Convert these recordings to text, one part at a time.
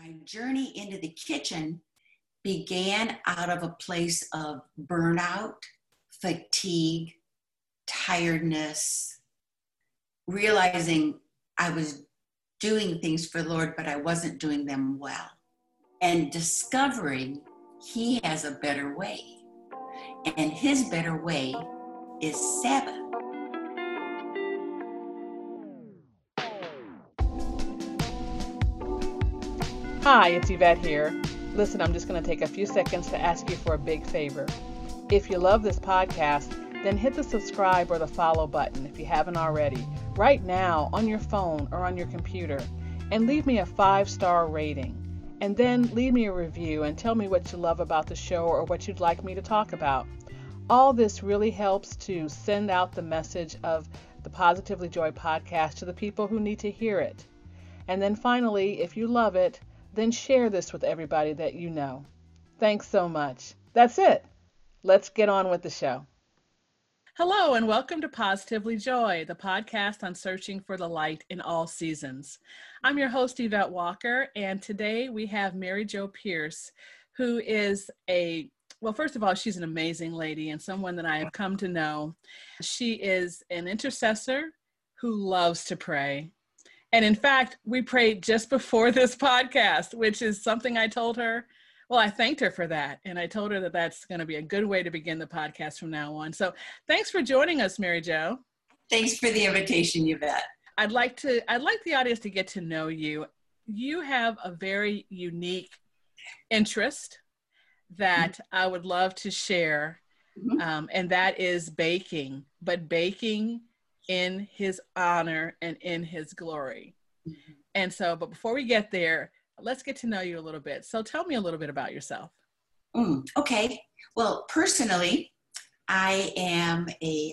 my journey into the kitchen began out of a place of burnout, fatigue, tiredness, realizing I was doing things for Lord, but I wasn't doing them well, and discovering He has a better way. And His better way is Sabbath. Hi, it's Yvette here. Listen, I'm just going to take a few seconds to ask you for a big favor. If you love this podcast, then hit the subscribe or the follow button if you haven't already, right now on your phone or on your computer, and leave me a five star rating. And then leave me a review and tell me what you love about the show or what you'd like me to talk about. All this really helps to send out the message of the Positively Joy podcast to the people who need to hear it. And then finally, if you love it, then share this with everybody that you know. Thanks so much. That's it. Let's get on with the show. Hello, and welcome to Positively Joy, the podcast on searching for the light in all seasons. I'm your host, Yvette Walker, and today we have Mary Jo Pierce, who is a well, first of all, she's an amazing lady and someone that I have come to know. She is an intercessor who loves to pray. And in fact, we prayed just before this podcast, which is something I told her. Well, I thanked her for that. And I told her that that's going to be a good way to begin the podcast from now on. So thanks for joining us, Mary Jo. Thanks for the invitation, Yvette. I'd like to, I'd like the audience to get to know you. You have a very unique interest that mm-hmm. I would love to share. Mm-hmm. Um, and that is baking, but baking in his honor and in his glory. Mm-hmm. And so, but before we get there, let's get to know you a little bit. So tell me a little bit about yourself. Mm, okay. Well, personally, I am a,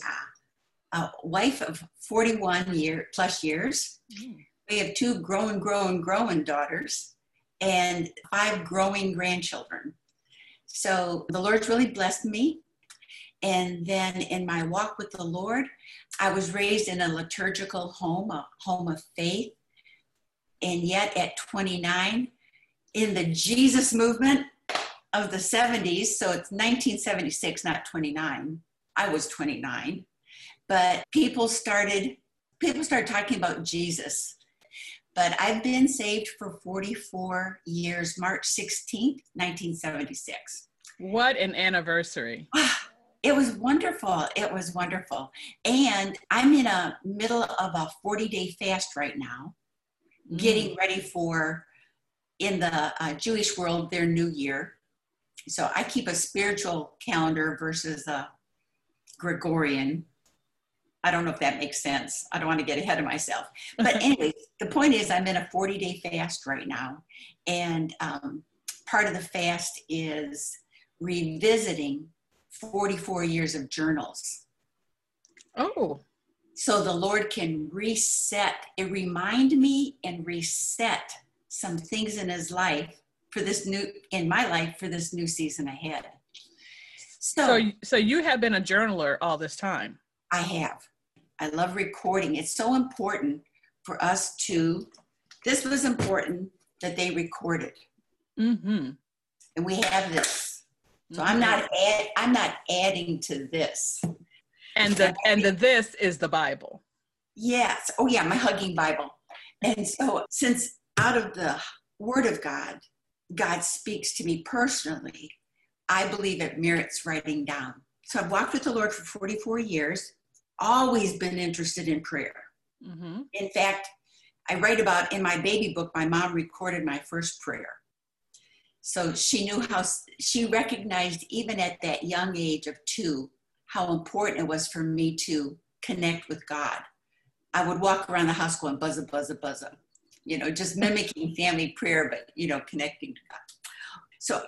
uh, a wife of 41 year plus years. Mm. We have two growing, growing, growing daughters and five growing grandchildren. So the Lord's really blessed me. And then in my walk with the Lord, I was raised in a liturgical home, a home of faith. And yet at 29, in the Jesus movement of the 70s, so it's 1976, not 29. I was 29. But people started people started talking about Jesus. But I've been saved for 44 years, March 16th, 1976. What an anniversary. Ah, it was wonderful. It was wonderful. And I'm in a middle of a 40 day fast right now, mm. getting ready for in the uh, Jewish world their new year. So I keep a spiritual calendar versus a Gregorian. I don't know if that makes sense. I don't want to get ahead of myself. But anyway, the point is, I'm in a 40 day fast right now. And um, part of the fast is revisiting 44 years of journals. Oh. So the Lord can reset, it remind me and reset some things in his life for this new in my life for this new season ahead. So, so, so you have been a journaler all this time. I have. I love recording. It's so important for us to. This was important that they recorded. Mm-hmm. And we have this so I'm not mm-hmm. add, I'm not adding to this. And the and the this is the Bible. Yes. Oh yeah, my hugging Bible. And so since out of the word of God, God speaks to me personally, I believe it merits writing down. So I've walked with the Lord for 44 years, always been interested in prayer. Mm-hmm. In fact, I write about in my baby book, my mom recorded my first prayer. So she knew how, she recognized even at that young age of two, how important it was for me to connect with God. I would walk around the house going buzza, buzza, buzza, you know, just mimicking family prayer, but, you know, connecting to God. So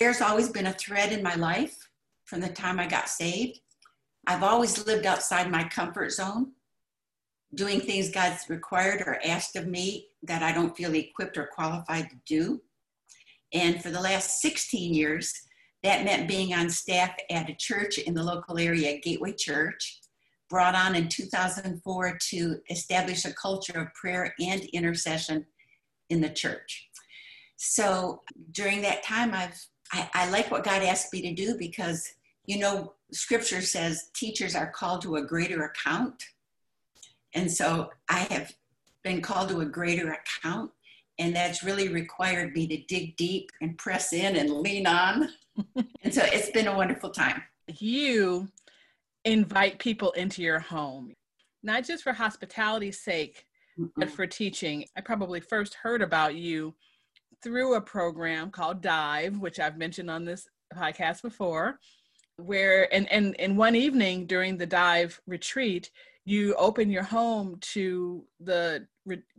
there's always been a thread in my life from the time I got saved. I've always lived outside my comfort zone, doing things God's required or asked of me that I don't feel equipped or qualified to do. And for the last 16 years, that meant being on staff at a church in the local area, Gateway Church, brought on in 2004 to establish a culture of prayer and intercession in the church. So during that time, I've I, I like what God asked me to do because you know Scripture says teachers are called to a greater account, and so I have been called to a greater account, and that's really required me to dig deep and press in and lean on, and so it's been a wonderful time. You invite people into your home, not just for hospitality's sake, mm but for teaching. I probably first heard about you through a program called Dive, which I've mentioned on this podcast before, where and and and one evening during the Dive retreat, you open your home to the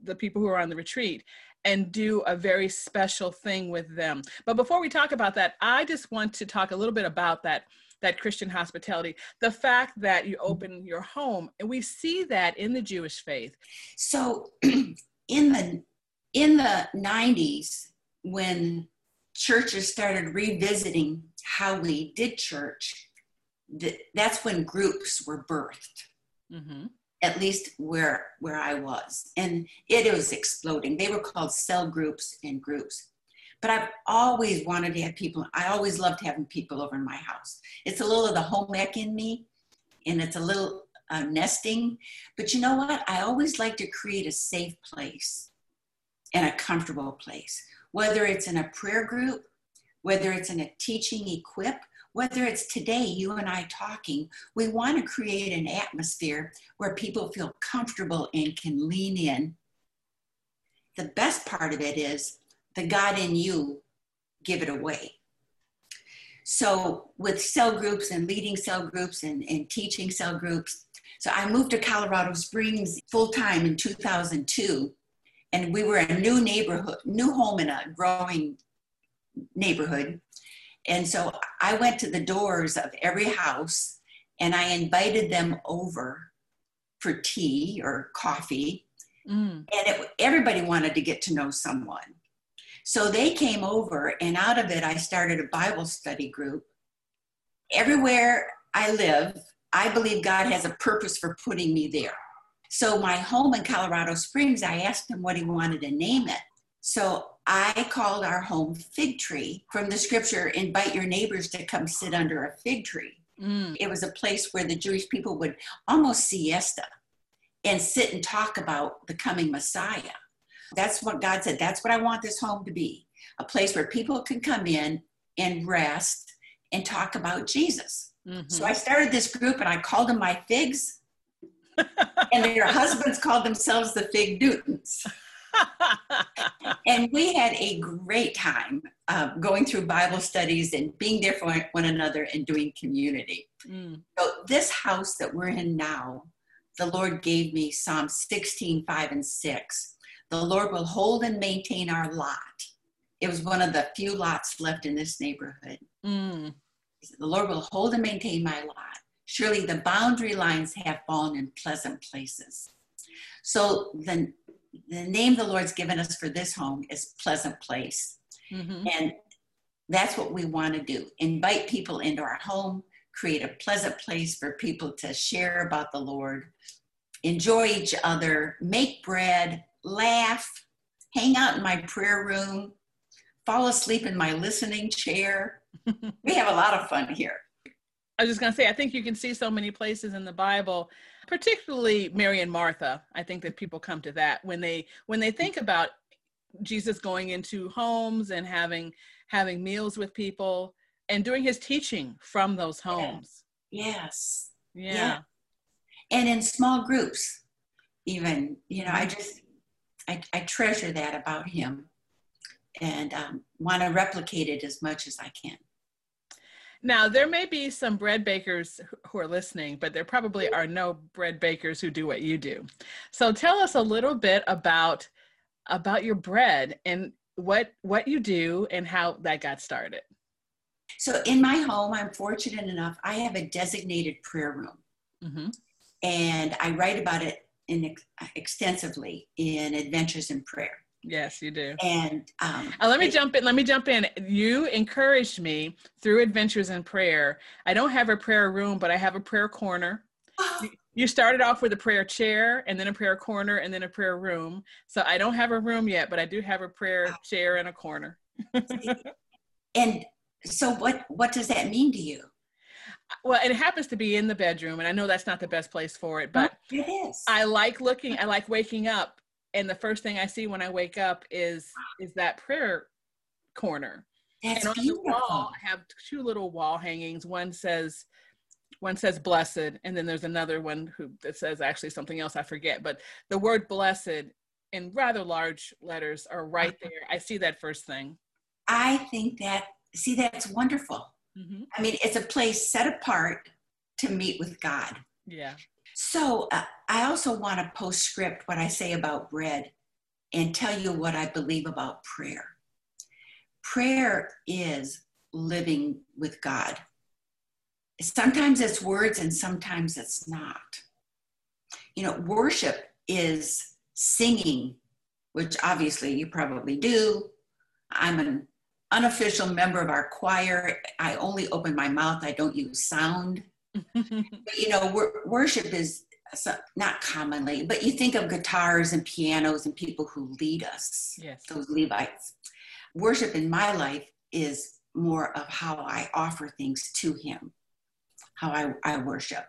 the people who are on the retreat and do a very special thing with them. But before we talk about that, I just want to talk a little bit about that that Christian hospitality, the fact that you open your home, and we see that in the Jewish faith. So, in the in the 90s, when churches started revisiting how we did church, that's when groups were birthed. Mm-hmm. At least where where I was, and it was exploding. They were called cell groups and groups. But I've always wanted to have people, I always loved having people over in my house. It's a little of the home ec in me, and it's a little uh, nesting. But you know what? I always like to create a safe place and a comfortable place, whether it's in a prayer group, whether it's in a teaching equip, whether it's today, you and I talking, we want to create an atmosphere where people feel comfortable and can lean in. The best part of it is the God in you give it away. So, with cell groups and leading cell groups and, and teaching cell groups, so I moved to Colorado Springs full time in 2002. And we were a new neighborhood, new home in a growing neighborhood. And so I went to the doors of every house and I invited them over for tea or coffee. Mm. And it, everybody wanted to get to know someone. So they came over, and out of it, I started a Bible study group. Everywhere I live, I believe God has a purpose for putting me there. So, my home in Colorado Springs, I asked him what he wanted to name it. So, I called our home Fig Tree from the scripture invite your neighbors to come sit under a fig tree. Mm. It was a place where the Jewish people would almost siesta and sit and talk about the coming Messiah. That's what God said. That's what I want this home to be a place where people can come in and rest and talk about Jesus. Mm-hmm. So I started this group and I called them my figs. and their husbands called themselves the Fig Newtons. and we had a great time uh, going through Bible studies and being there for one another and doing community. Mm. So, this house that we're in now, the Lord gave me Psalm 16, 5, and 6 the Lord will hold and maintain our lot. It was one of the few lots left in this neighborhood. Mm. The Lord will hold and maintain my lot. Surely the boundary lines have fallen in pleasant places. So the, the name the Lord's given us for this home is Pleasant Place. Mm-hmm. And that's what we want to do invite people into our home, create a pleasant place for people to share about the Lord, enjoy each other, make bread, laugh, hang out in my prayer room, fall asleep in my listening chair. we have a lot of fun here. I was just going to say, I think you can see so many places in the Bible, particularly Mary and Martha. I think that people come to that when they when they think about Jesus going into homes and having having meals with people and doing his teaching from those homes. Yes. Yeah. yeah. And in small groups, even, you know, I just I, I treasure that about him and um, want to replicate it as much as I can. Now, there may be some bread bakers who are listening, but there probably are no bread bakers who do what you do. So tell us a little bit about about your bread and what what you do and how that got started. So in my home, I'm fortunate enough I have a designated prayer room. Mm-hmm. And I write about it in extensively in Adventures in Prayer. Yes, you do. And um, uh, let me it, jump in. Let me jump in. You encouraged me through Adventures in Prayer. I don't have a prayer room, but I have a prayer corner. You started off with a prayer chair and then a prayer corner and then a prayer room. So I don't have a room yet, but I do have a prayer chair and a corner. and so what what does that mean to you? well it happens to be in the bedroom and i know that's not the best place for it but it is i like looking i like waking up and the first thing i see when i wake up is is that prayer corner. That's and on beautiful. the wall i have two little wall hangings. One says one says blessed and then there's another one who that says actually something else i forget. But the word blessed in rather large letters are right Uh-huh. there. I see that first thing. I think that see that's wonderful. Mm-hmm. i mean it's a place set apart to meet with god. Yeah So uh, I also want to postscript what I say about bread and tell you what I believe about prayer. Prayer is living with God. Sometimes it's words and sometimes it's not. You know, worship is singing, which obviously you probably do. I'm an unofficial member of our choir. I only open my mouth, I don't use sound but, you know, wor- worship is so, not commonly, but you think of guitars and pianos and people who lead us, yes those Levites. Worship in my life is more of how I offer things to Him, how I, I worship.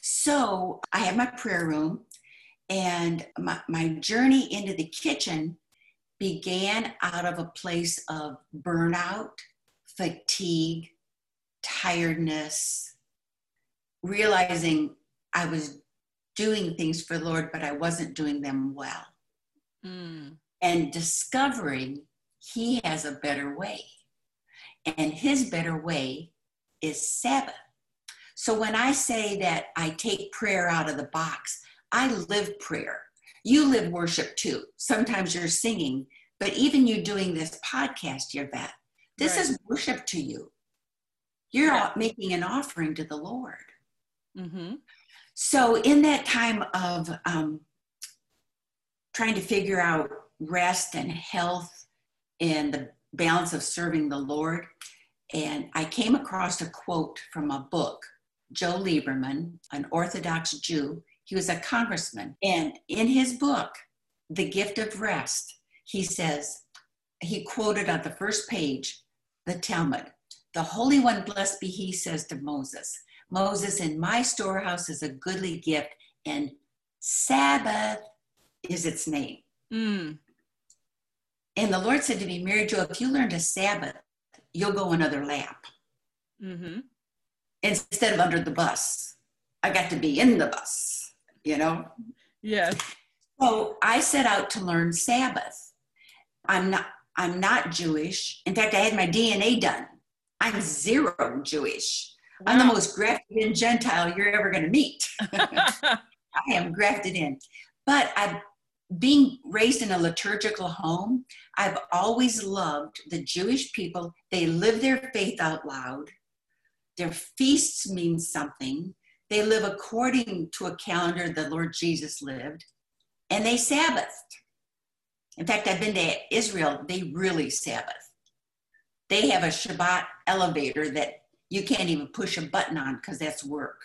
So I have my prayer room, and my, my journey into the kitchen began out of a place of burnout, fatigue, tiredness, realizing I was doing things for the Lord, but I wasn't doing them well. mm. And discovering He has a better way. And His better way is Sabbath. So when I say that I take prayer out of the box, I live prayer. You live worship too. Sometimes you're singing, but even you doing this podcast, Yvette, this Right. is worship to you. You're Yeah. making an offering to the Lord. Mm-hmm. So, in that time of um, trying to figure out rest and health and the balance of serving the Lord, and I came across a quote from a book, Joe Lieberman, an Orthodox Jew. He was a congressman. And in his book, The Gift of Rest, he says, he quoted on the first page the Talmud The Holy One, blessed be He, says to Moses, Moses, in my storehouse is a goodly gift, and Sabbath is its name. mm. And the Lord said to me, Mary Jo, if you learn to Sabbath, you'll go another lap Mm-hmm. instead of under the bus. I got to be in the bus, you know? yes So I set out to learn Sabbath. I'm not I'm not Jewish. In fact, I had my DNA done. I'm zero Jewish. I'm the most grafted in Gentile you're ever going to meet. I am grafted in. But I've being raised in a liturgical home, I've always loved the Jewish people. They live their faith out loud. Their feasts mean something. They live according to a calendar the Lord Jesus lived, and they Sabbathed. In fact, I've been to Israel, they really Sabbath. They have a Shabbat elevator that you can't even push a button on because that's work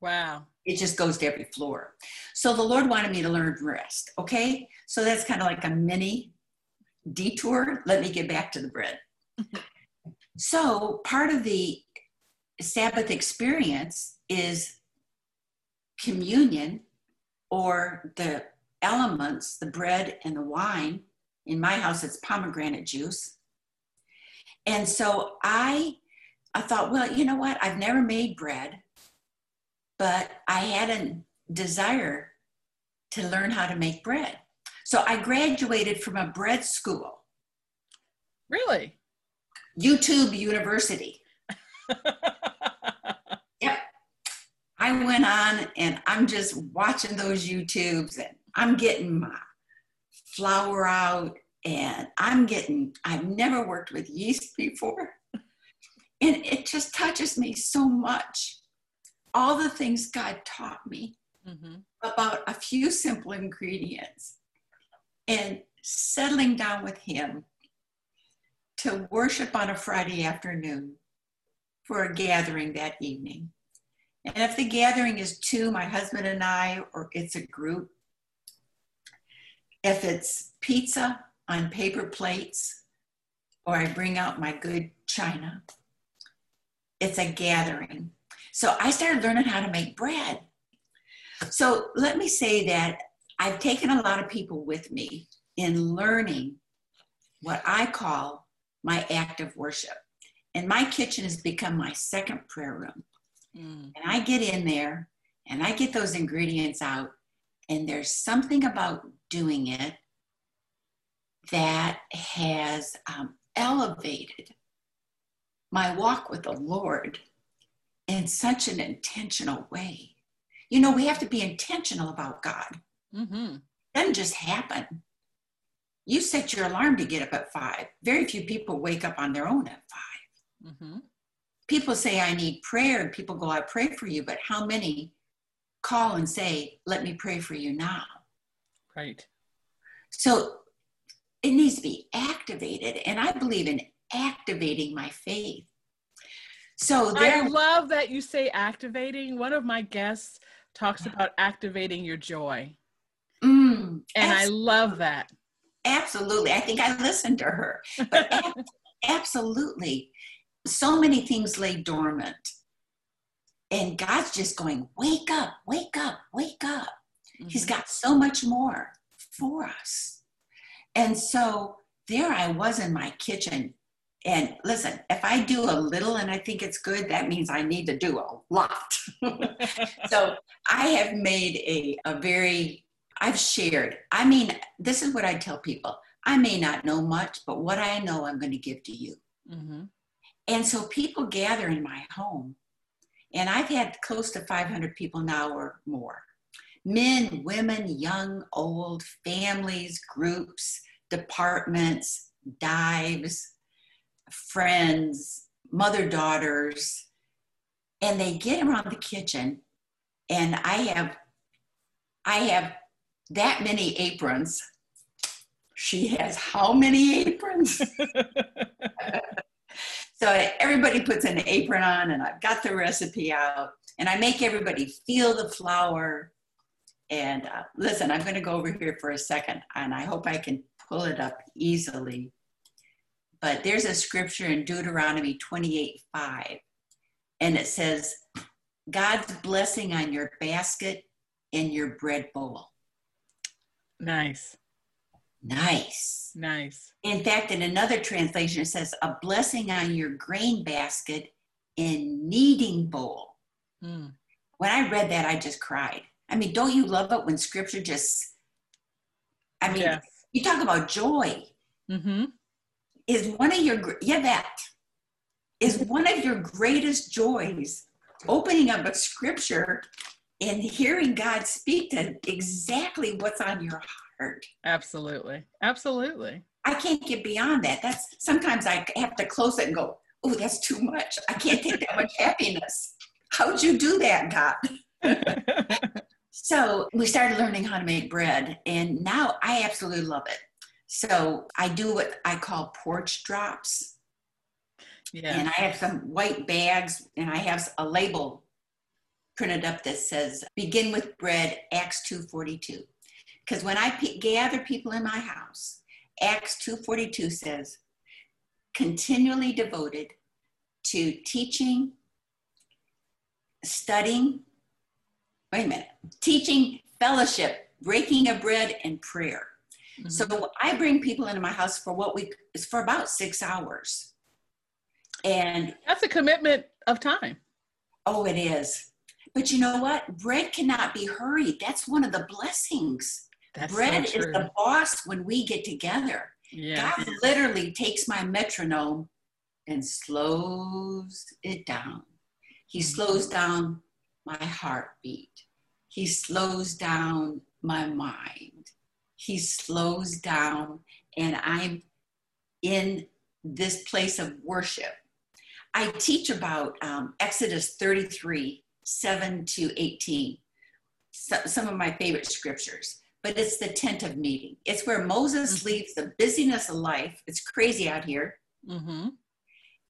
wow it just goes to every floor. So the Lord wanted me to learn rest. Okay. So that's kind of like a mini detour. Let me get back to the bread. so part of the Sabbath experience is communion or the elements, the bread and the wine. In my house, it's pomegranate juice. And so I, I thought, well, you know what? I've never made bread but I had a desire to learn how to make bread. So I graduated from a bread school, really YouTube University. Yep. I went on and I'm just watching those YouTubes and I'm getting my flour out and I'm getting, I've never worked with yeast before. And it just touches me so much. All the things God taught me mm-hmm. about a few simple ingredients and settling down with Him to worship on a Friday afternoon for a gathering that evening. And if the gathering is two, my husband and I, or it's a group, if it's pizza on paper plates, or I bring out my good china, it's a gathering. So I started learning how to make bread. So let me say that I've taken a lot of people with me in learning what I call my act of worship. And my kitchen has become my second prayer room. Mm. And I get in there and I get those ingredients out, and there's something about doing it that has um, elevated my walk with the Lord in such an intentional way. You know, we have to be intentional about God. Mm-hmm. It doesn't just happen. You set your alarm to get up at five. Very few people wake up on their own at 5 mm-hmm people say, I need prayer, and people go, I pray for you, but how many call and say, Let me pray for you now? Right. So it needs to be activated, and I believe in activating my faith. So there, I love that you say activating. One of my guests talks about activating your joy. Mm, and I love that. Absolutely. I think I listened to her. But absolutely so many things lay dormant. And God's just going, wake up, wake up, wake up. Mm-hmm. He's got so much more for us. And so there I was in my kitchen. And listen, if I do a little and I think it's good, that means I need to do a lot. so I have made a, a very, I've shared. I mean, this is what I tell people I may not know much, but what I know, I'm going to give to you. Mm-hmm. And so people gather in my home. And I've had close to 500 people now or more men, women, young, old, families, groups, departments, dives, friends, mother daughters. And they get around the kitchen. And I have, I have that many aprons. She has how many aprons? So everybody puts an apron on, and I've got the recipe out, and I make everybody feel the flour. And uh, listen, I'm going to go over here for a second, and I hope I can pull it up easily. But there's a scripture in Deuteronomy 28 5, and it says, God's blessing on your basket and your bread bowl. Nice. Nice. Nice. In fact, in another translation, it says, a blessing on your grain basket and kneading bowl. Mm. When I read that, I just cried. I mean, don't you love it when scripture just, I mean, yes. you talk about joy. Mm-hmm. Is one of your, yeah, that is one of your greatest joys opening up a scripture and hearing God speak to exactly what's on your heart. Absolutely. Absolutely. I can't get beyond that. That's sometimes I have to close it and go, oh, that's too much. I can't take that much happiness. How'd you do that, God? so we started learning how to make bread, and now I absolutely love it. So I do what I call porch drops. Yeah. And I have some white bags, and I have a label printed up that says begin with bread acts 242 because when i p- gather people in my house acts 242 says continually devoted to teaching studying wait a minute teaching fellowship breaking of bread and prayer mm-hmm. so i bring people into my house for what we is for about six hours and that's a commitment of time oh it is but you know what? Bread cannot be hurried. That's one of the blessings. That's Bread so is the boss when we get together. Yeah. God literally takes my metronome and slows it down. He mm-hmm. slows down my heartbeat. He slows down my mind. He slows down, and I'm in this place of worship. I teach about um, Exodus 33 7 to 18. So, some of my favorite scriptures, but it's the tent of meeting. It's where Moses mm-hmm. leaves the busyness of life. It's crazy out here. Mm-hmm.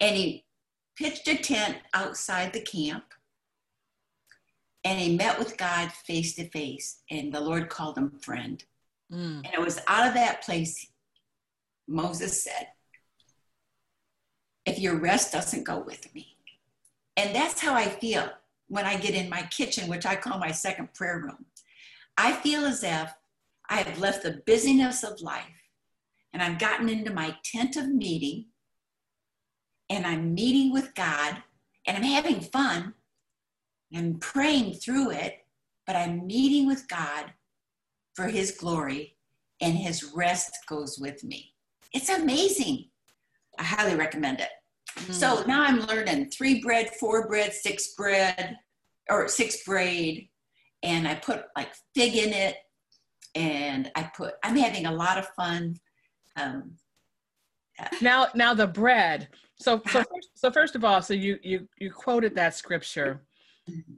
And he pitched a tent outside the camp. and he met with God face to face, and the Lord called him friend. Mm. And it was out of that place, Moses said, If your rest doesn't go with me. And that's how I feel when I get in my kitchen, which I call my second prayer room. I feel as if I have left the busyness of life and I've gotten into my tent of meeting and I'm meeting with God and I'm having fun. I'm praying through it, but I'm meeting with God for His glory and His rest goes with me. It's amazing. I highly recommend it. Mm. So now I'm learning three bread, four bread, six bread, or six braid, and I put like fig in it, and I put. I'm having a lot of fun. Um, now, now the bread. So, so first, so first of all, so you you you quoted that scripture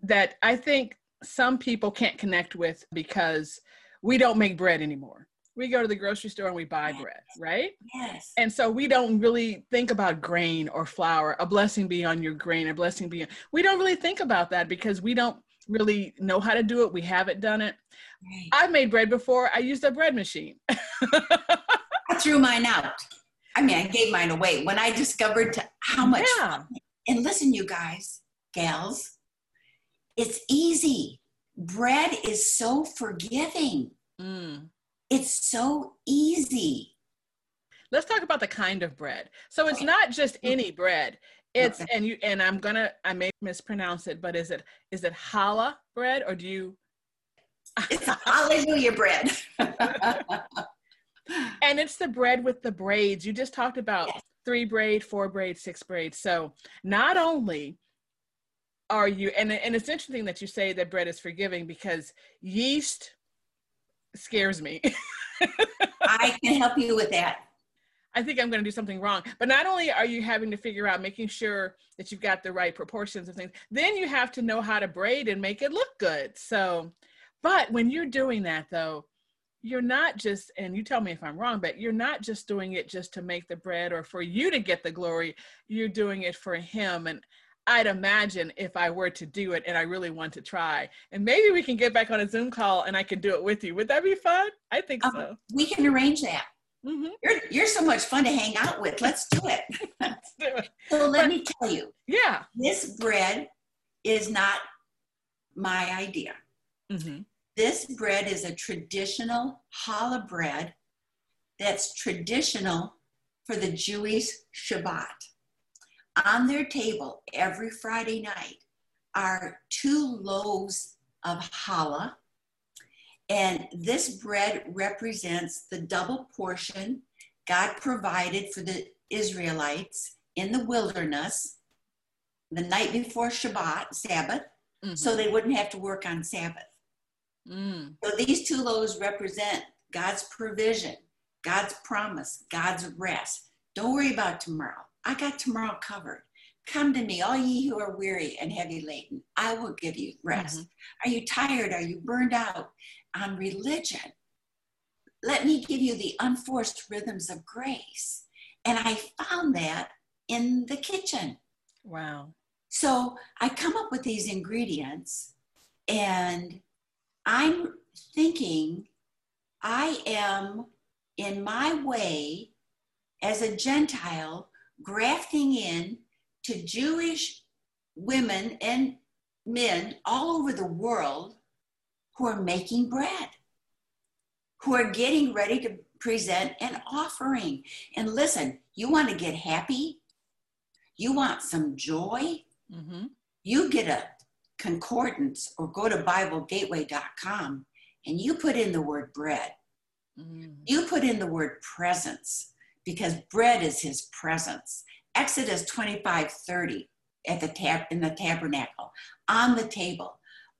that I think some people can't connect with because we don't make bread anymore. We go to the grocery store and we buy bread, right? Yes. And so we don't really think about grain or flour. A blessing be on your grain, a blessing be on. We don't really think about that because we don't really know how to do it. We haven't done it. Right. I've made bread before. I used a bread machine. I threw mine out. I mean, I gave mine away when I discovered how much. Yeah. And listen, you guys, gals, it's easy. Bread is so forgiving. Mm. It's so easy. Let's talk about the kind of bread. So it's not just any bread. It's and you and I'm gonna I may mispronounce it, but is it is it challah bread or do you? It's a hallelujah bread. and it's the bread with the braids. You just talked about yes. three braid, four braid, six braid. So not only are you and and it's interesting that you say that bread is forgiving because yeast scares me. I can help you with that. I think I'm going to do something wrong. But not only are you having to figure out making sure that you've got the right proportions of things, then you have to know how to braid and make it look good. So, but when you're doing that though, you're not just, and you tell me if I'm wrong, but you're not just doing it just to make the bread or for you to get the glory. You're doing it for Him. And I'd imagine if I were to do it and I really want to try, and maybe we can get back on a Zoom call and I can do it with you. Would that be fun? I think um, so. We can arrange that. Mm-hmm. You're you're so much fun to hang out with. Let's do it. Let's do it. So let but, me tell you. Yeah. This bread is not my idea. Mm-hmm. This bread is a traditional challah bread that's traditional for the Jewish Shabbat. On their table every Friday night are two loaves of challah and this bread represents the double portion God provided for the Israelites in the wilderness the night before Shabbat, Sabbath, mm-hmm. so they wouldn't have to work on Sabbath. Mm. So these two loaves represent God's provision, God's promise, God's rest. Don't worry about tomorrow. I got tomorrow covered. Come to me, all ye who are weary and heavy laden. I will give you rest. Mm-hmm. Are you tired? Are you burned out? on religion. Let me give you the unforced rhythms of grace. And I found that in the kitchen. Wow. So I come up with these ingredients and I'm thinking I am in my way as a Gentile grafting in to Jewish women and men all over the world who are making bread, who are getting ready to present an offering. And listen, you want to get happy? You want some joy? Mm-hmm. You get a concordance or go to BibleGateway.com and you put in the word bread. Mm-hmm. You put in the word presence because bread is his presence. Exodus 25 30 at the tab in the tabernacle on the table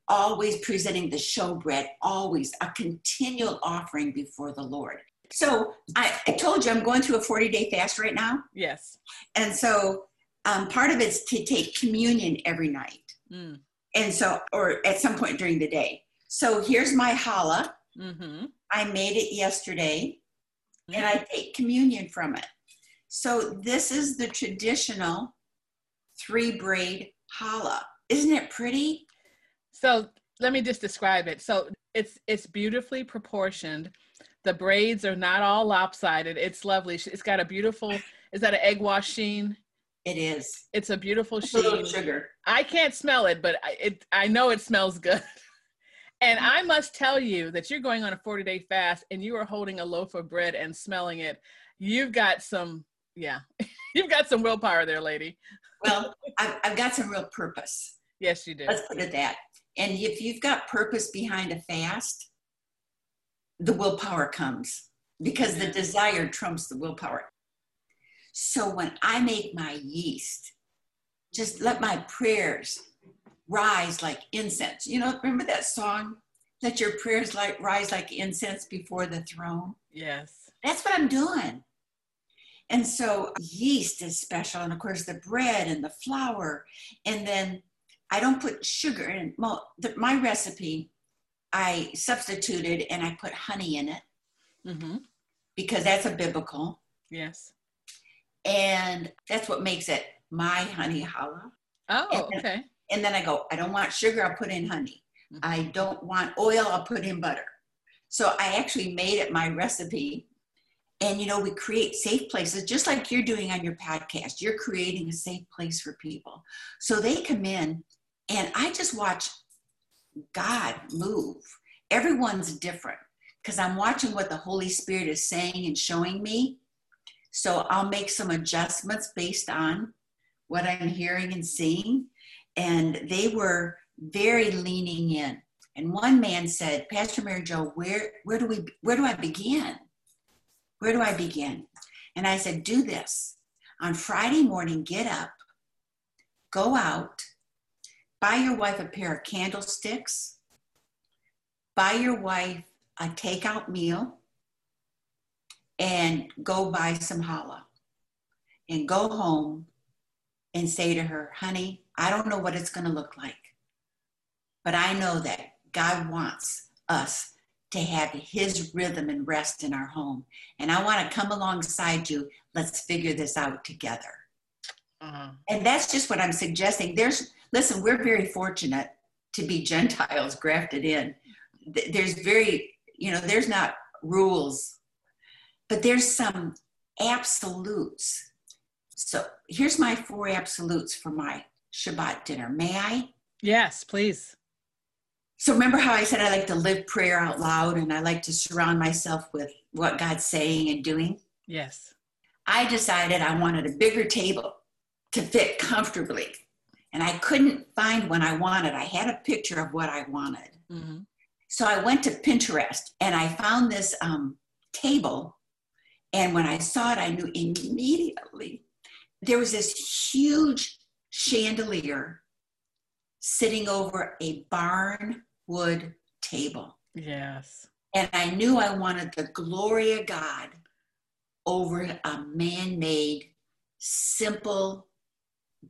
always presenting the showbread, always a continual offering before the Lord. So I, I, told you I'm going through a 40 day fast right now. Yes. And so um, part of it's to take communion every night. Mm. And so, or at some point during the day. So here's my challah. Mm-hmm. I made it yesterday. And I take communion from it. So this is the traditional three braid challah. Isn't it pretty? So let me just describe it. So it's it's beautifully proportioned. The braids are not all lopsided. It's lovely. It's got a beautiful. Is that an egg wash sheen? It is. It's a beautiful It's a little sheen. sugar. I can't smell it, but I, it I know it smells good. And I must tell you that you're going on a 40 day fast and you are holding a loaf of bread and smelling it. You've got some, yeah, you've got some willpower there, lady. Well, I've, I've got some real purpose. Yes, you do. Let's put it that. And if you've got purpose behind a fast, the willpower comes because the desire trumps the willpower. So when I make my yeast, just let my prayers rise like incense. You know, remember that song? Let your prayers like rise like incense before the throne. Yes. That's what I'm doing. And so yeast is special, and of course the bread and the flour, and then I don't put sugar in. Well, the, my recipe, I substituted and I put honey in it Mm-hmm. because that's a biblical, Yes. and that's what makes it my honey challah. Oh, okay. And then I go, I don't want sugar, I'll put in honey. Mhm. I don't want oil, I'll put in butter. So I actually made it my recipe. And you know, we create safe places just like you're doing on your podcast. You're creating a safe place for people. So they come in and I just watch God move. Everyone's different because I'm watching what the Holy Spirit is saying and showing me. So I'll make some adjustments based on what I'm hearing and seeing and they were very leaning in. And one man said, Pastor Mary Jo, where where do we where do I begin? Where do I begin? And I said, do this. On Friday morning, get up, go out, buy your wife a pair of candlesticks, buy your wife a takeout meal, and go buy some challah. And go home and say to her, honey, I don't know what it's going to look like, but I know that God wants us to have his rhythm and rest in our home. And I want to come alongside you. Let's figure this out together. Uh-huh. And that's just what I'm suggesting. There's, listen, we're very fortunate to be Gentiles grafted in. There's very, you know, there's not rules, but there's some absolutes. So here's my four absolutes for my Shabbat dinner. May I? Yes, please. So remember how I said I like to live prayer out loud and I like to surround myself with what God's saying and doing? Yes. I decided I wanted a bigger table to fit comfortably. And I couldn't find one I wanted. I had a picture of what I wanted. Mm-hmm. So I went to Pinterest and I found this um, table. And when I saw it, I knew immediately there was this huge chandelier sitting over a barn wood table. Yes. And I knew I wanted the glory of God over a man made, simple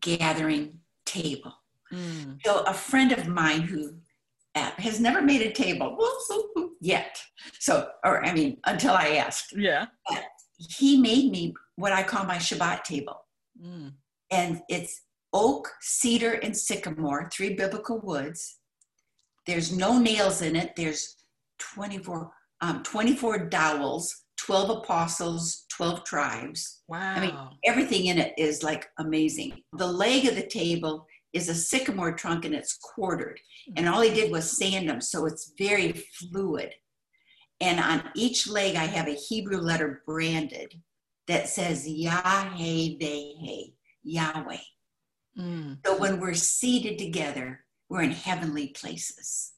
gathering table. Mm. So, a friend of mine who uh, has never made a table yet, so, or I mean, until I asked, Yeah. he made me what I call my Shabbat table. Mm. And it's oak, cedar, and sycamore, three biblical woods. There's no nails in it. There's 24, um, 24 dowels, 12 apostles, 12 tribes. Wow. I mean, Everything in it is like amazing. The leg of the table is a sycamore trunk and it's quartered. And all he did was sand them, so it's very fluid. And on each leg, I have a Hebrew letter branded that says Yahweh, Yahweh. Mm. So when we're seated together, we're in heavenly places.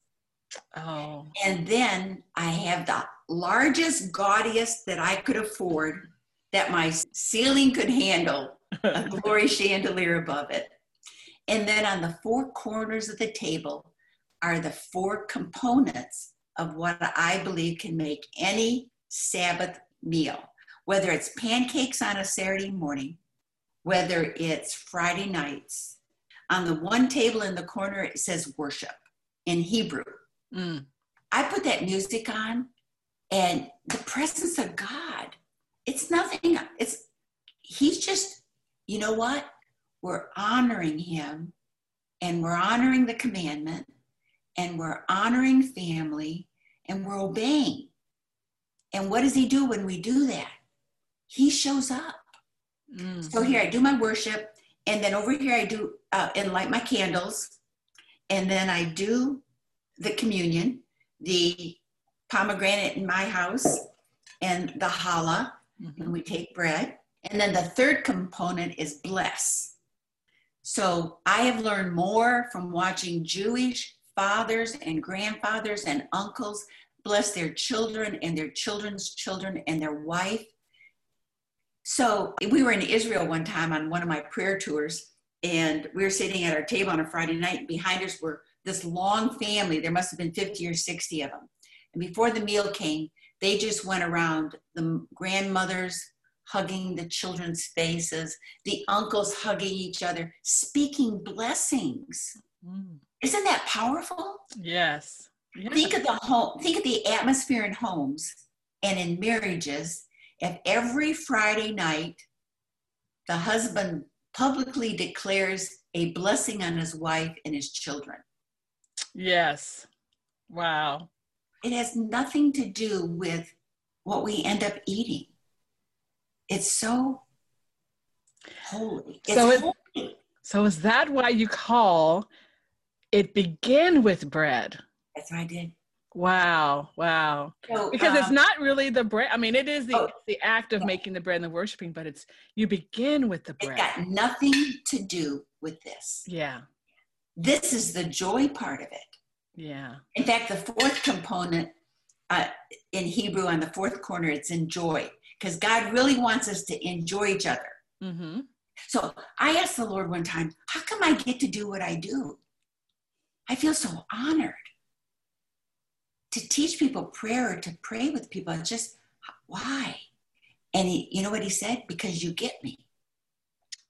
Oh. And then I have the largest, gaudiest that I could afford that my ceiling could handle, a glory chandelier above it. And then on the four corners of the table are the four components of what I believe can make any Sabbath meal, whether it's pancakes on a Saturday morning, whether it's Friday nights. On the one table in the corner, it says worship in Hebrew. Mm. I put that music on and the presence of God. It's nothing, it's, he's just, you know what? We're honoring him and we're honoring the commandment and we're honoring family and we're obeying. And what does he do when we do that? He shows up. Mm. So here I do my worship, and then over here I do uh, and light my candles, and then I do the communion, the pomegranate in my house, and the challah, mm-hmm. and we take bread. And then the third component is bless. So I have learned more from watching Jewish fathers and grandfathers and uncles bless their children and their children's children and their wife. So we were in Israel one time on one of my prayer tours, and we were sitting at our table on a Friday night, and behind us were this long family. There must have been 50 or 60 of them. And before the meal came, they just went around the grandmothers hugging the children's faces, the uncles hugging each other, speaking blessings. Mm. Isn't that powerful? Yes. yes. Think of the home, think of the atmosphere in homes and in marriages if every Friday night the husband publicly declares a blessing on his wife and his children. Yes. Wow. It has nothing to do with what we end up eating. It's so holy. It's so, it, holy. so is that why you call it begin with bread? That's what I did. Wow, wow. So, because um, it's not really the bread. I mean, it is the, oh, the act of yeah. making the bread and the worshiping, but it's you begin with the bread. It got nothing to do with this. Yeah. This is the joy part of it. Yeah. In fact, the fourth component uh, in Hebrew on the fourth corner, it's enjoy, because God really wants us to enjoy each other. Mm-hmm. So I asked the Lord one time, how come I get to do what I do? I feel so honored to teach people prayer or to pray with people. It's just why? And he, you know what he said? Because you get me.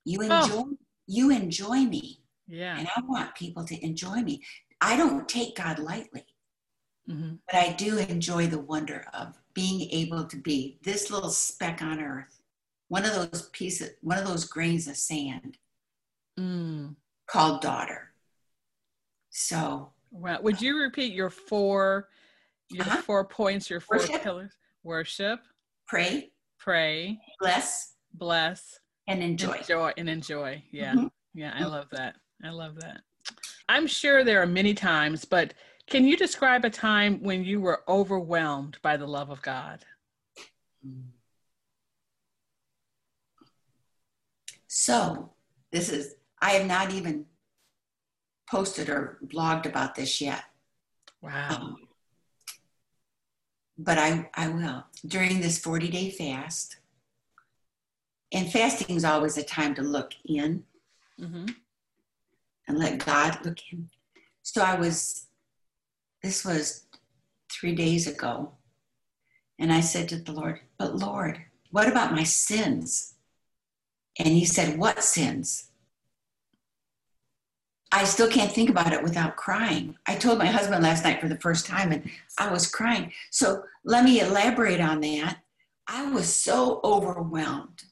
You enjoy oh. you enjoy me. Yeah. And I want people to enjoy me. I don't take God lightly. Mm-hmm. But I do enjoy the wonder of being able to be this little speck on earth, one of those pieces, one of those grains of sand mm. called daughter. So, well, would you repeat your four your uh-huh. four points, your four worship, pillars. Worship. Pray. Pray. Bless. Bless. And enjoy. Enjoy and enjoy. Yeah. Mm-hmm. Yeah. I love that. I love that. I'm sure there are many times, but can you describe a time when you were overwhelmed by the love of God? So, this is, I have not even posted or blogged about this yet. Wow. Um, but I, I will. During this 40 day fast, and fasting is always a time to look in mm-hmm. and let God look in. So I was, this was three days ago, and I said to the Lord, But Lord, what about my sins? And he said, What sins? I still can't think about it without crying. I told my husband last night for the first time and I was crying. So let me elaborate on that. I was so overwhelmed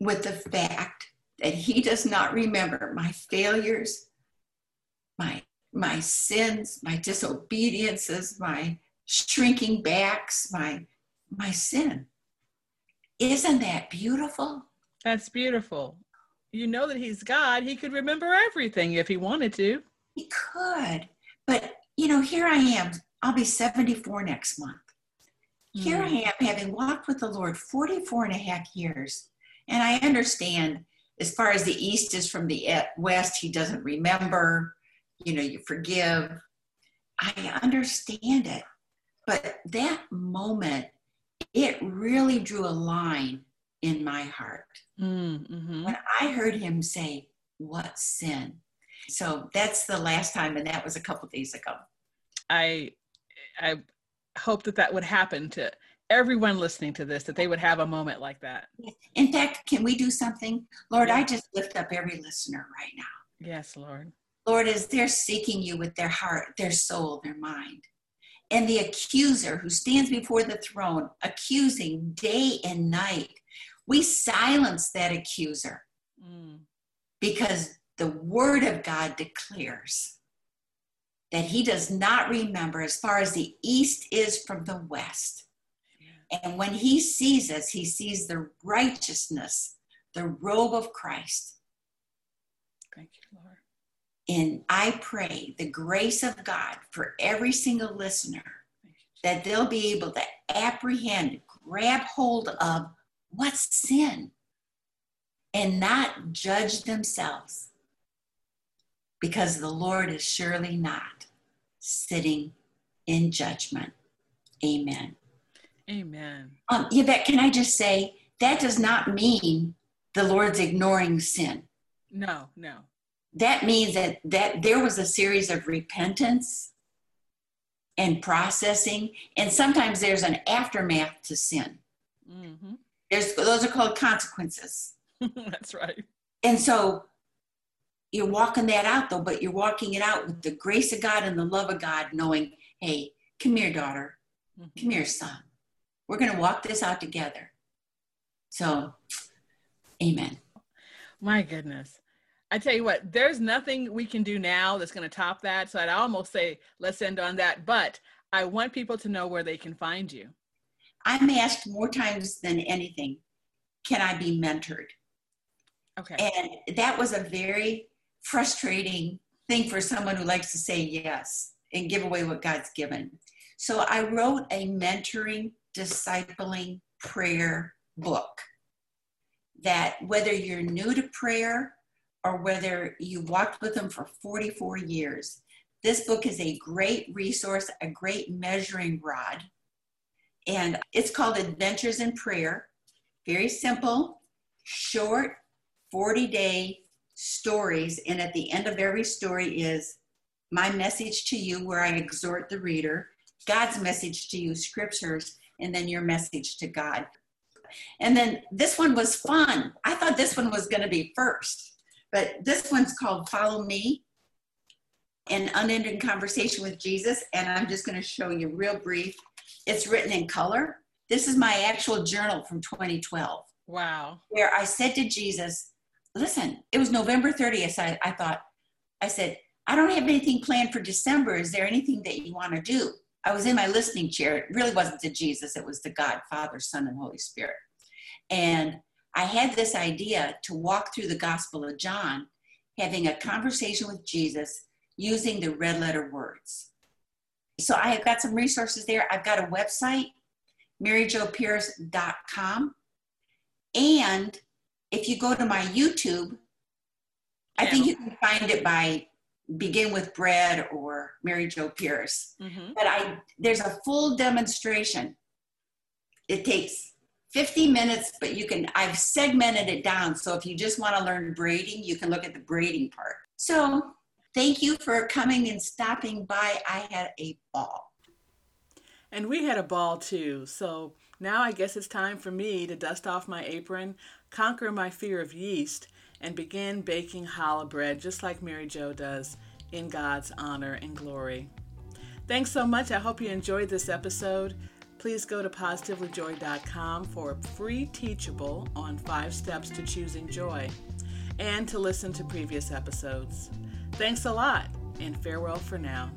with the fact that he does not remember my failures, my my sins, my disobediences, my shrinking backs, my my sin. Isn't that beautiful? That's beautiful you know that he's God, he could remember everything if he wanted to. He could. But, you know, here I am. I'll be 74 next month. Here I hmm. am having walked with the Lord 44 and a half years. And I understand as far as the East is from the West, he doesn't remember, you know, you forgive. I understand it. But that moment, it really drew a line in my heart. Mm-hmm. When I heard him say, What sin? So that's the last time, and that was a couple days ago. I I hope that that would happen to everyone listening to this, that they would have a moment like that. In fact, can we do something? Lord, I just lift up every listener right now. Yes, Lord. Lord, as they're seeking you with their heart, their soul, their mind, and the accuser who stands before the throne, accusing day and night, we silence that accuser mm. because the word of God declares that he does not remember as far as the east is from the west. And when he sees us, he sees the righteousness, the robe of Christ. Thank you, Lord. And I pray the grace of God for every single listener that they'll be able to apprehend, grab hold of what's sin and not judge themselves because the Lord is surely not sitting in judgment. Amen. Amen. Um, Yvette, can I just say that does not mean the Lord's ignoring sin. No, no. That means that that there was a series of repentance and processing, and sometimes there's an aftermath to sin. Mm-hmm. There's those are called consequences. That's right. And so you're walking that out though, but you're walking it out with the grace of God and the love of God, knowing, hey, come here, daughter. Mm-hmm. Come here, son. We're going to walk this out together. So, amen. My goodness. I tell you what, there's nothing we can do now that's going to top that. So I'd almost say let's end on that. But I want people to know where they can find you. I'm asked more times than anything, can I be mentored? Okay. And that was a very frustrating thing for someone who likes to say yes and give away what God's given. So I wrote a mentoring, discipling prayer book that whether you're new to prayer or whether you walked with them for 44 years, this book is a great resource, a great measuring rod. And it's called Adventures in Prayer. Very simple, short, 40 day stories. And at the end of every story is my message to you, where I exhort the reader, God's message to you, scriptures, and then your message to God. And then this one was fun. I thought this one was going to be first, but this one's called Follow Me An Unending Conversation with Jesus. And I'm just going to show you real brief. It's written in color. This is my actual journal from 2012. Wow. Where I said to Jesus, listen, it was November 30th. I, I thought, I said, I don't have anything planned for December. Is there anything that you want to do? I was in my listening chair. It really wasn't to Jesus, it was to God, Father, Son, and Holy Spirit. And I had this idea to walk through the Gospel of John, having a conversation with Jesus using the red letter words. So I have got some resources there. I've got a website, maryjopierce.com. And if you go to my YouTube, I think you can find it by begin with bread or Mary Jo Pierce. Mm-hmm. But I there's a full demonstration. It takes 50 minutes, but you can I've segmented it down. So if you just want to learn braiding, you can look at the braiding part. So thank you for coming and stopping by. I had a ball. And we had a ball too. So now I guess it's time for me to dust off my apron, conquer my fear of yeast, and begin baking challah bread just like Mary Jo does in God's honor and glory. Thanks so much. I hope you enjoyed this episode. Please go to positivelyjoy.com for a free teachable on five steps to choosing joy and to listen to previous episodes. Thanks a lot, and farewell for now.